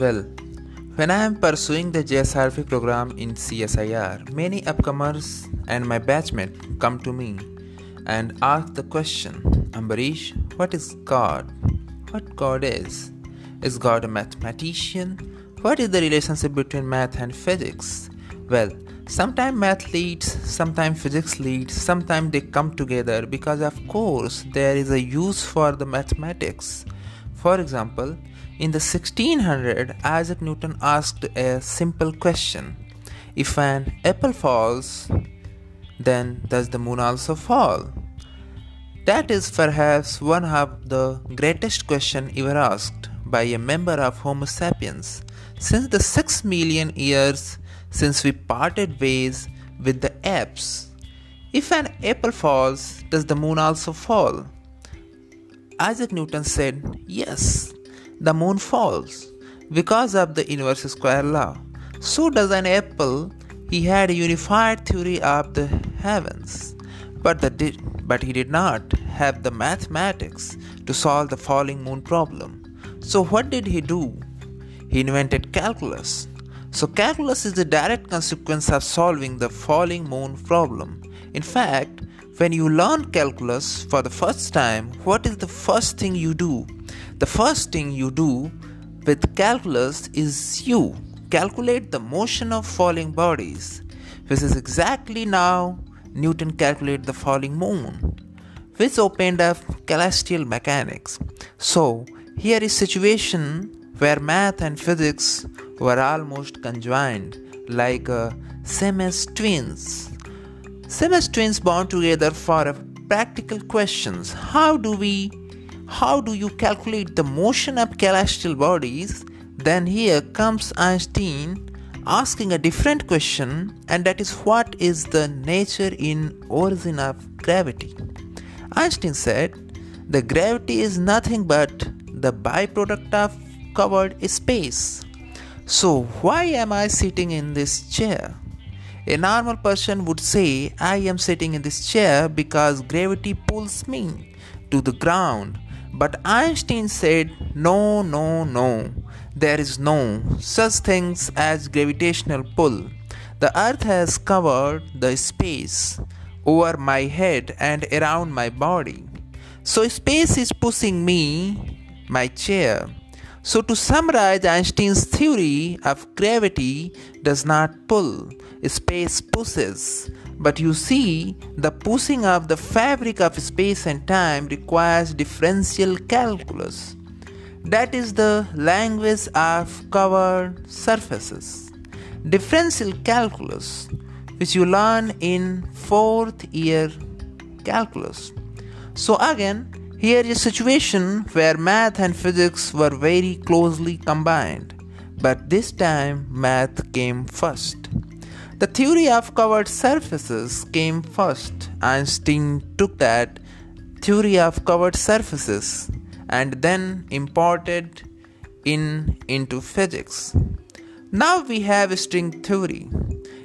Well, when I am pursuing the JSRP program in CSIR, many upcomers and my batchmates come to me and ask the question Ambarish, what is God? What God is? Is God a mathematician? What is the relationship between math and physics? Well, sometimes math leads, sometimes physics leads, sometimes they come together because, of course, there is a use for the mathematics. For example, in the 1600, Isaac Newton asked a simple question If an apple falls, then does the moon also fall? That is perhaps one of the greatest questions ever asked by a member of Homo sapiens. Since the 6 million years since we parted ways with the apes, if an apple falls, does the moon also fall? Isaac Newton said, Yes, the moon falls because of the inverse square law. So does an apple. He had a unified theory of the heavens, but, the but he did not have the mathematics to solve the falling moon problem. So, what did he do? He invented calculus. So, calculus is the direct consequence of solving the falling moon problem. In fact, when you learn calculus for the first time, what is the first thing you do? The first thing you do with calculus is you calculate the motion of falling bodies, which is exactly now Newton calculated the falling moon, which opened up celestial mechanics. So here is situation where math and physics were almost conjoined, like uh, Siamese twins. Siamese twins born together for practical questions. How do we how do you calculate the motion of celestial bodies? Then here comes Einstein asking a different question, and that is what is the nature in origin of gravity? Einstein said, the gravity is nothing but the byproduct of covered space. So, why am I sitting in this chair? A normal person would say, I am sitting in this chair because gravity pulls me to the ground but Einstein said, no, no, no. There is no such things as gravitational pull. The earth has covered the space over my head and around my body. So space is pushing me, my chair. So to summarize Einstein's theory of gravity does not pull, space pushes. But you see, the pushing of the fabric of space and time requires differential calculus. That is the language of covered surfaces. Differential calculus, which you learn in fourth year calculus. So, again, here is a situation where math and physics were very closely combined, but this time math came first. The theory of covered surfaces came first. Einstein took that theory of covered surfaces and then imported in into physics. Now we have string theory.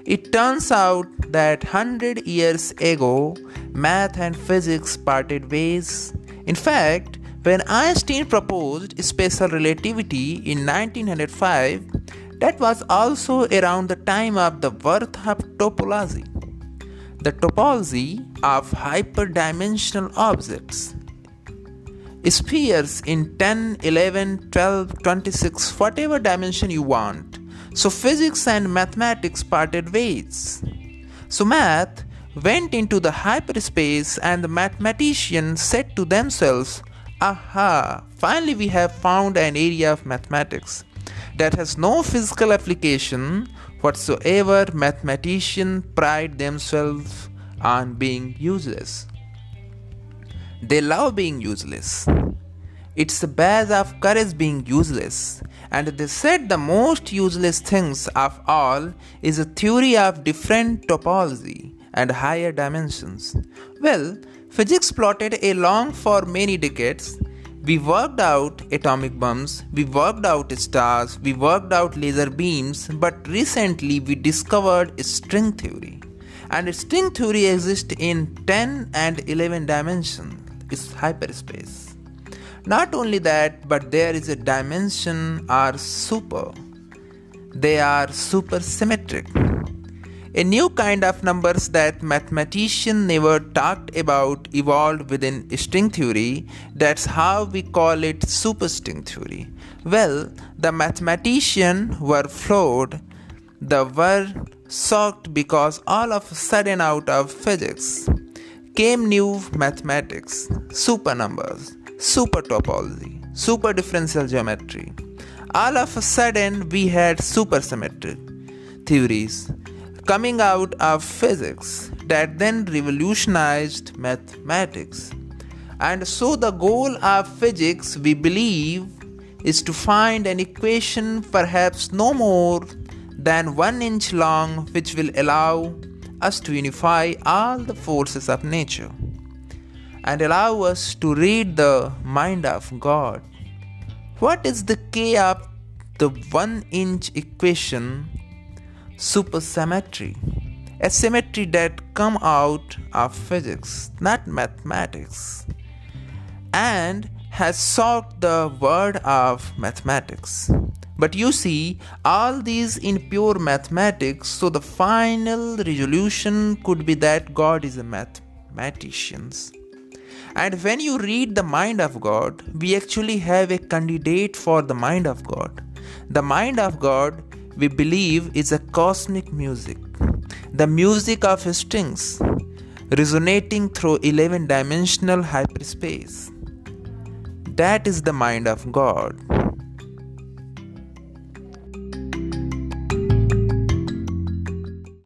It turns out that 100 years ago math and physics parted ways. In fact, when Einstein proposed special relativity in 1905, that was also around the time of the birth of topology. The topology of hyperdimensional objects. Spheres in 10, 11, 12, 26, whatever dimension you want. So physics and mathematics parted ways. So math went into the hyperspace and the mathematicians said to themselves, Aha, finally we have found an area of mathematics that has no physical application whatsoever, mathematicians pride themselves on being useless. They love being useless. It's a badge of courage being useless. And they said the most useless things of all is a theory of different topology and higher dimensions. Well, physics plotted along for many decades we worked out atomic bombs, we worked out stars, we worked out laser beams, but recently we discovered string theory. And string theory exists in 10 and 11 dimensions, it's hyperspace. Not only that, but there is a dimension are super. They are supersymmetric. A new kind of numbers that mathematician never talked about evolved within string theory. That's how we call it superstring theory. Well, the mathematician were floored. The were shocked because all of a sudden out of physics came new mathematics, super numbers super topology, super differential geometry. All of a sudden, we had supersymmetric theories coming out of physics that then revolutionized mathematics. And so, the goal of physics, we believe, is to find an equation perhaps no more than one inch long, which will allow us to unify all the forces of nature and allow us to read the mind of God. What is the K of the one inch equation? Supersymmetry. A symmetry that come out of physics, not mathematics, and has sought the word of mathematics. But you see, all these in pure mathematics, so the final resolution could be that God is a mathematician. And when you read the mind of God, we actually have a candidate for the mind of God. The mind of God, we believe, is a cosmic music, the music of strings resonating through 11 dimensional hyperspace. That is the mind of God.